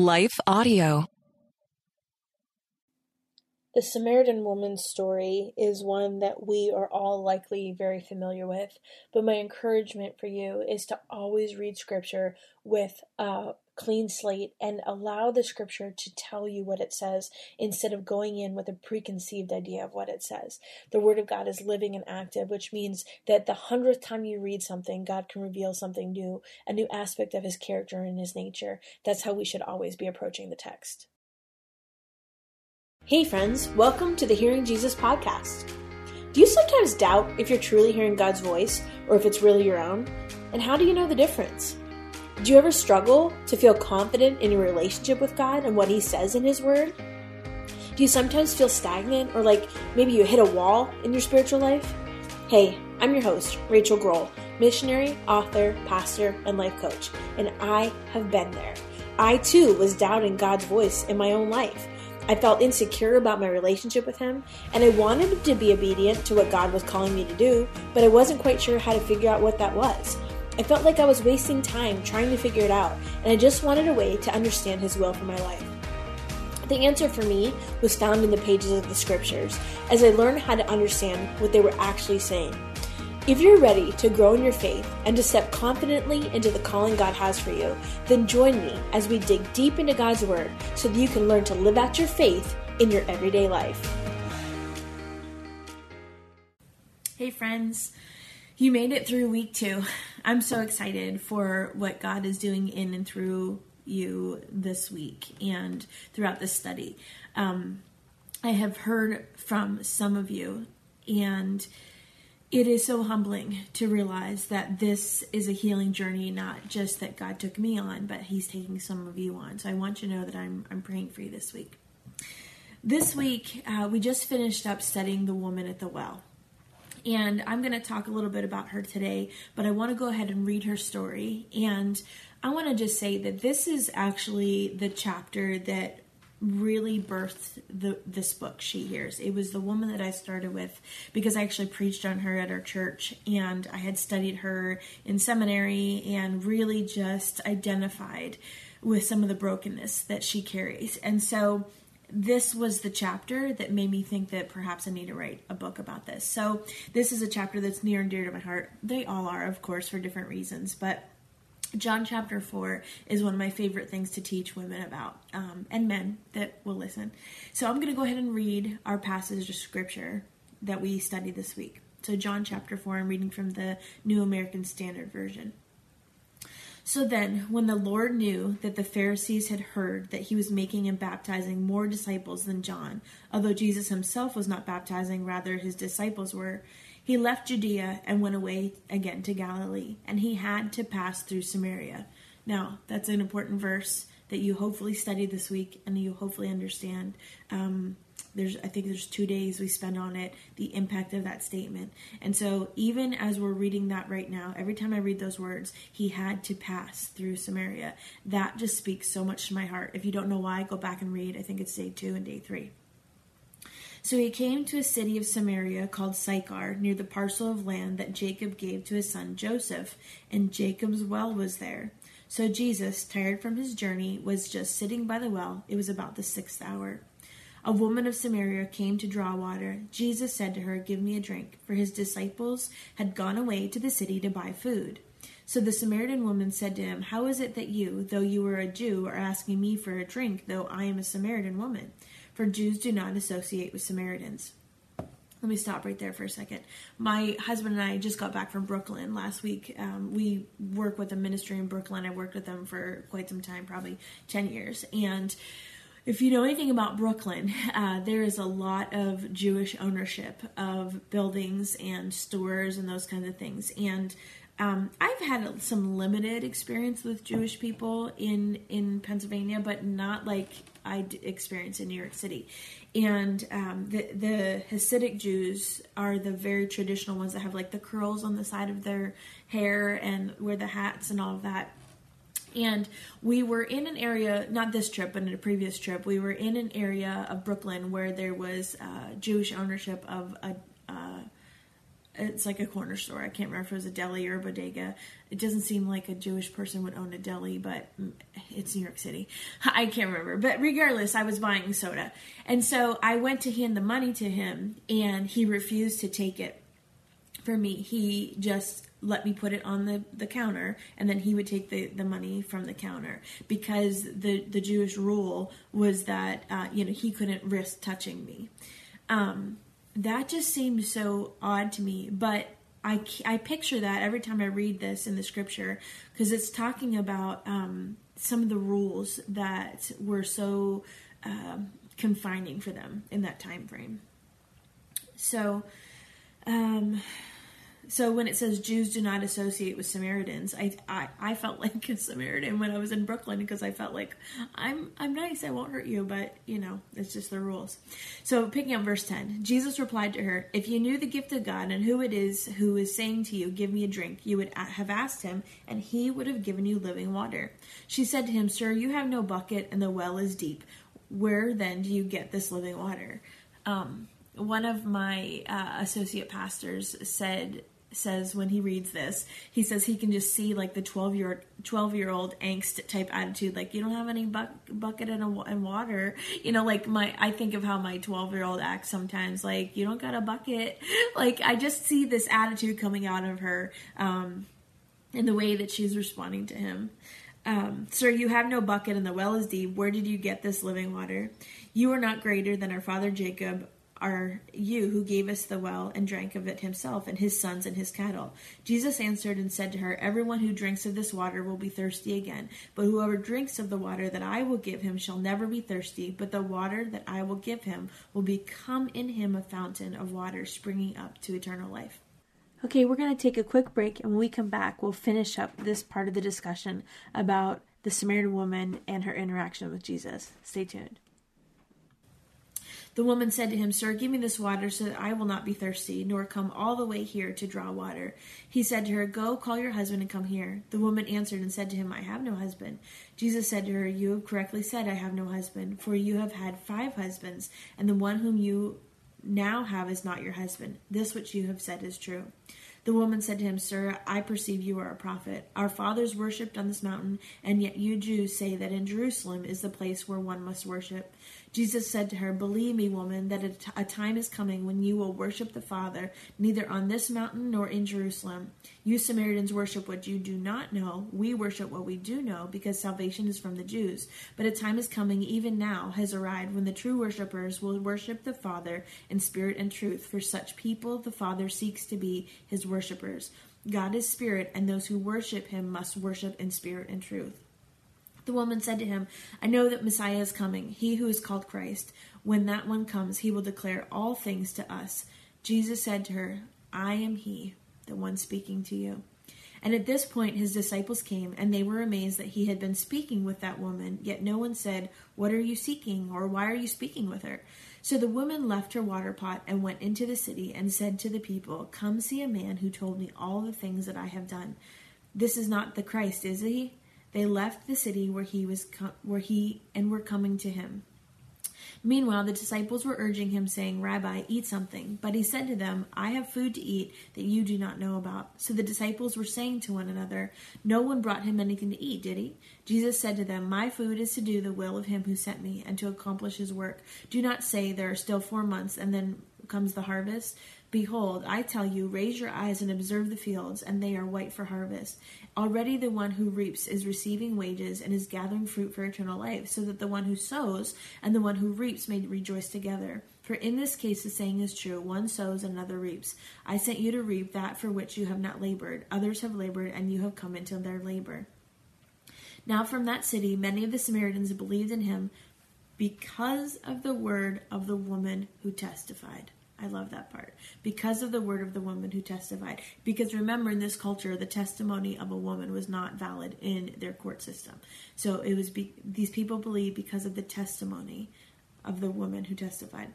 Life Audio. The Samaritan woman's story is one that we are all likely very familiar with, but my encouragement for you is to always read scripture with a clean slate and allow the scripture to tell you what it says instead of going in with a preconceived idea of what it says. The word of God is living and active, which means that the hundredth time you read something, God can reveal something new, a new aspect of his character and his nature. That's how we should always be approaching the text. Hey, friends, welcome to the Hearing Jesus podcast. Do you sometimes doubt if you're truly hearing God's voice or if it's really your own? And how do you know the difference? Do you ever struggle to feel confident in your relationship with God and what He says in His Word? Do you sometimes feel stagnant or like maybe you hit a wall in your spiritual life? Hey, I'm your host, Rachael Groll, missionary, author, pastor, and life coach, and I have been there. I too was doubting God's voice in my own life. I felt insecure about my relationship with Him, and I wanted to be obedient to what God was calling me to do, but I wasn't quite sure how to figure out what that was. I felt like I was wasting time trying to figure it out, and I just wanted a way to understand His will for my life. The answer for me was found in the pages of the scriptures as I learned how to understand what they were actually saying. If you're ready to grow in your faith and to step confidently into the calling God has for you, then join me as we dig deep into God's Word so that you can learn to live out your faith in your everyday life. Hey, friends. You made it through week two. I'm so excited for what God is doing in and through you this week and throughout this study. Um, I have heard from some of you, and it is so humbling to realize that this is a healing journey, not just that God took me on, but He's taking some of you on. So I want you to know that I'm, I'm praying for you this week. This week, uh, we just finished up studying the woman at the well. And I'm going to talk a little bit about her today, but I want to go ahead and read her story. And I want to just say that this is actually the chapter that really birthed the this book she hears it was the woman that i started with because i actually preached on her at our church and i had studied her in seminary and really just identified with some of the brokenness that she carries and so this was the chapter that made me think that perhaps I need to write a book about this. So, this is a chapter that's near and dear to my heart. They all are, of course, for different reasons, but John chapter 4 is one of my favorite things to teach women about um, and men that will listen. So I'm going to go ahead and read our passage of scripture that we studied this week. So, John chapter 4, I'm reading from the New American Standard Version. So then, when the Lord knew that the Pharisees had heard that he was making and baptizing more disciples than John, although Jesus himself was not baptizing, rather his disciples were, he left Judea and went away again to Galilee, and he had to pass through Samaria. Now, that's an important verse that you hopefully studied this week and you hopefully understand. Um, there's, I think there's two days we spend on it, the impact of that statement. And so, even as we're reading that right now, every time I read those words, he had to pass through Samaria. That just speaks so much to my heart. If you don't know why, go back and read. I think it's day two and day three. So he came to a city of Samaria called Sychar, near the parcel of land that Jacob gave to his son Joseph, and Jacob's well was there. So Jesus, tired from his journey, was just sitting by the well. It was about the sixth hour. A woman of Samaria came to draw water. Jesus said to her, Give me a drink, for his disciples had gone away to the city to buy food. So the Samaritan woman said to him, How is it that you, though you are a Jew, are asking me for a drink, though I am a Samaritan woman? for Jews do not associate with Samaritans. Let me stop right there for a second. My husband and I just got back from Brooklyn last week. Um, we work with a ministry in Brooklyn. I worked with them for quite some time, probably 10 years. And if you know anything about Brooklyn, uh, there is a lot of Jewish ownership of buildings and stores and those kinds of things. And um, I've had some limited experience with Jewish people in in Pennsylvania, but not like I experienced in New York City. And um, the the Hasidic Jews are the very traditional ones that have like the curls on the side of their hair and wear the hats and all of that. And we were in an area, not this trip, but in a previous trip, we were in an area of Brooklyn where there was uh, Jewish ownership of a, uh, it's like a corner store. I can't remember if it was a deli or a bodega. It doesn't seem like a Jewish person would own a deli, but it's New York City. I can't remember. But regardless, I was buying soda. And so I went to hand the money to him, and he refused to take it for me. He just let me put it on the, the counter and then he would take the, the money from the counter because the, the Jewish rule was that uh, you know he couldn't risk touching me. Um, that just seems so odd to me, but I, I picture that every time I read this in the scripture because it's talking about um, some of the rules that were so uh, confining for them in that time frame. So, um, so when it says Jews do not associate with Samaritans, I, I, I felt like a Samaritan when I was in Brooklyn because I felt like I'm I'm nice, I won't hurt you, but you know it's just the rules. So picking up verse ten, Jesus replied to her, "If you knew the gift of God and who it is who is saying to you, give me a drink, you would have asked him, and he would have given you living water." She said to him, "Sir, you have no bucket, and the well is deep. Where then do you get this living water?" Um, one of my uh, associate pastors said says when he reads this he says he can just see like the 12 year 12 year old angst type attitude like you don't have any bu- bucket and, a, and water you know like my i think of how my 12 year old acts sometimes like you don't got a bucket like i just see this attitude coming out of her um in the way that she's responding to him um, Sir, you have no bucket and the well is deep. Where did you get this living water? You are not greater than our father Jacob are you who gave us the well and drank of it himself and his sons and his cattle. Jesus answered and said to her, Everyone who drinks of this water will be thirsty again, but whoever drinks of the water that I will give him shall never be thirsty, but the water that I will give him will become in him a fountain of water springing up to eternal life. Okay, we're going to take a quick break, and when we come back, we'll finish up this part of the discussion about the Samaritan woman and her interaction with Jesus. Stay tuned. The woman said to him, Sir, give me this water so that I will not be thirsty, nor come all the way here to draw water. He said to her, Go, call your husband and come here. The woman answered and said to him, I have no husband. Jesus said to her, You have correctly said, I have no husband, for you have had five husbands, and the one whom you now have is not your husband. This which you have said is true. The woman said to him, Sir, I perceive you are a prophet. Our fathers worshipped on this mountain, and yet you Jews say that in Jerusalem is the place where one must worship. Jesus said to her, Believe me, woman, that a time is coming when you will worship the Father, neither on this mountain nor in Jerusalem. You Samaritans worship what you do not know. We worship what we do know, because salvation is from the Jews. But a time is coming, even now has arrived, when the true worshippers will worship the Father in spirit and truth. For such people, the Father seeks to be his worshippers. God is spirit, and those who worship him must worship in spirit and truth. The woman said to him, I know that Messiah is coming, he who is called Christ. When that one comes, he will declare all things to us. Jesus said to her, I am he, the one speaking to you. And at this point his disciples came, and they were amazed that he had been speaking with that woman, yet no one said, What are you seeking, or why are you speaking with her? So the woman left her water pot and went into the city and said to the people, Come see a man who told me all the things that I have done. This is not the Christ, is he? They left the city where he was com- where he and were coming to him. Meanwhile, the disciples were urging him, saying, Rabbi, eat something. But he said to them, I have food to eat that you do not know about. So the disciples were saying to one another, No one brought him anything to eat, did he? Jesus said to them, My food is to do the will of him who sent me and to accomplish his work. Do not say, There are still four months and then comes the harvest. Behold, I tell you, raise your eyes and observe the fields, and they are white for harvest. Already the one who reaps is receiving wages and is gathering fruit for eternal life, so that the one who sows and the one who reaps may rejoice together. For in this case the saying is true one sows and another reaps. I sent you to reap that for which you have not labored. Others have labored, and you have come into their labor. Now from that city many of the Samaritans believed in him because of the word of the woman who testified. I love that part. Because of the word of the woman who testified. Because remember, in this culture, the testimony of a woman was not valid in their court system. So it was be- these people believe because of the testimony of the woman who testified.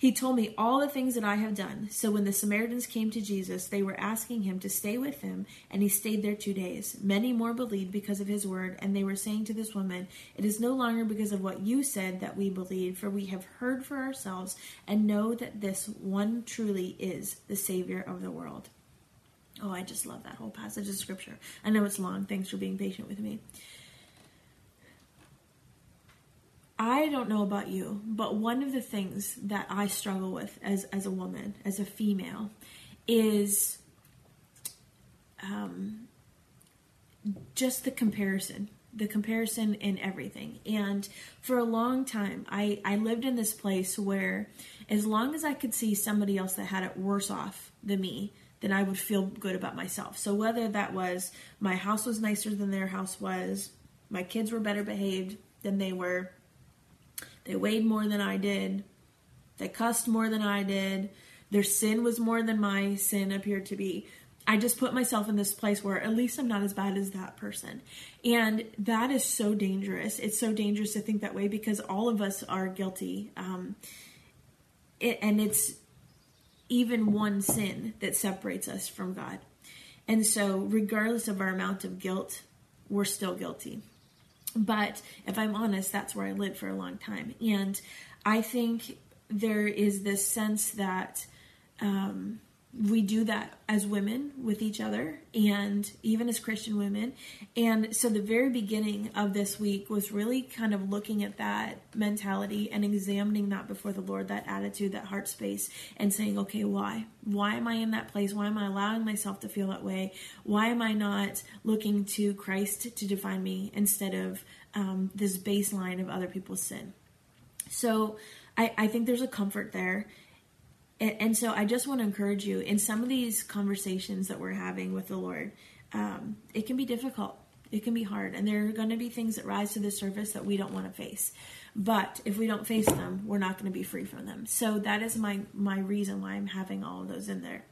He told me all the things that I have done. So when the Samaritans came to Jesus, they were asking him to stay with them, and he stayed there two days. Many more believed because of his word, and they were saying to this woman, It is no longer because of what you said that we believe, for we have heard for ourselves and know that this one truly is the Savior of the world. Oh, I just love that whole passage of scripture. I know it's long. Thanks for being patient with me. I don't know about you, but one of the things that I struggle with as as a woman, as a female, is um, just the comparison, the comparison in everything. And for a long time, I I lived in this place where, as long as I could see somebody else that had it worse off than me, then I would feel good about myself. So whether that was my house was nicer than their house was, my kids were better behaved than they were they weighed more than I did. They cussed more than I did. Their sin was more than my sin appeared to be. I just put myself in this place where at least I'm not as bad as that person. And that is so dangerous. It's so dangerous to think that way because all of us are guilty. Um, it, and it's even one sin that separates us from God. And so, regardless of our amount of guilt, we're still guilty. But if I'm honest, that's where I lived for a long time. And I think there is this sense that um, we do that as women with each other and even as Christian women. And so the very beginning of this week was really kind of looking at that mentality and examining that before the Lord, that attitude, that heart space, and saying, okay, why? Why am I in that place? Why am I allowing myself to feel that way? Why am I not looking to Christ to define me instead of um, this baseline of other people's sin? So I, I think there's a comfort there and, and, so I just want to encourage you in some of these conversations that we're having with the Lord, um, it can be difficult. It can be hard. And there are going to be things that rise to the surface that we don't want to face. But if we don't face them, we're not going to be free from them. So that is my, my reason why I'm having all of those in there.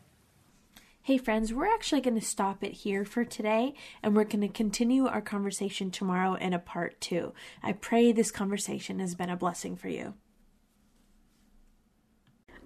Hey, friends, we're actually going to stop it here for today, and we're going to continue our conversation tomorrow in a part two. I pray this conversation has been a blessing for you.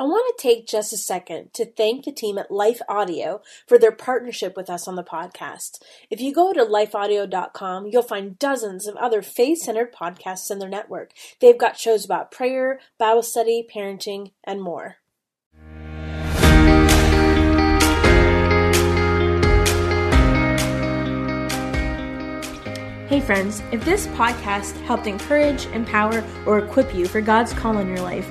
I want to take just a second to thank the team at Life Audio for their partnership with us on the podcast. If you go to lifeaudio.com, you'll find dozens of other faith centered podcasts in their network. They've got shows about prayer, Bible study, parenting, and more. Hey, friends, if this podcast helped encourage, empower, or equip you for God's call in your life,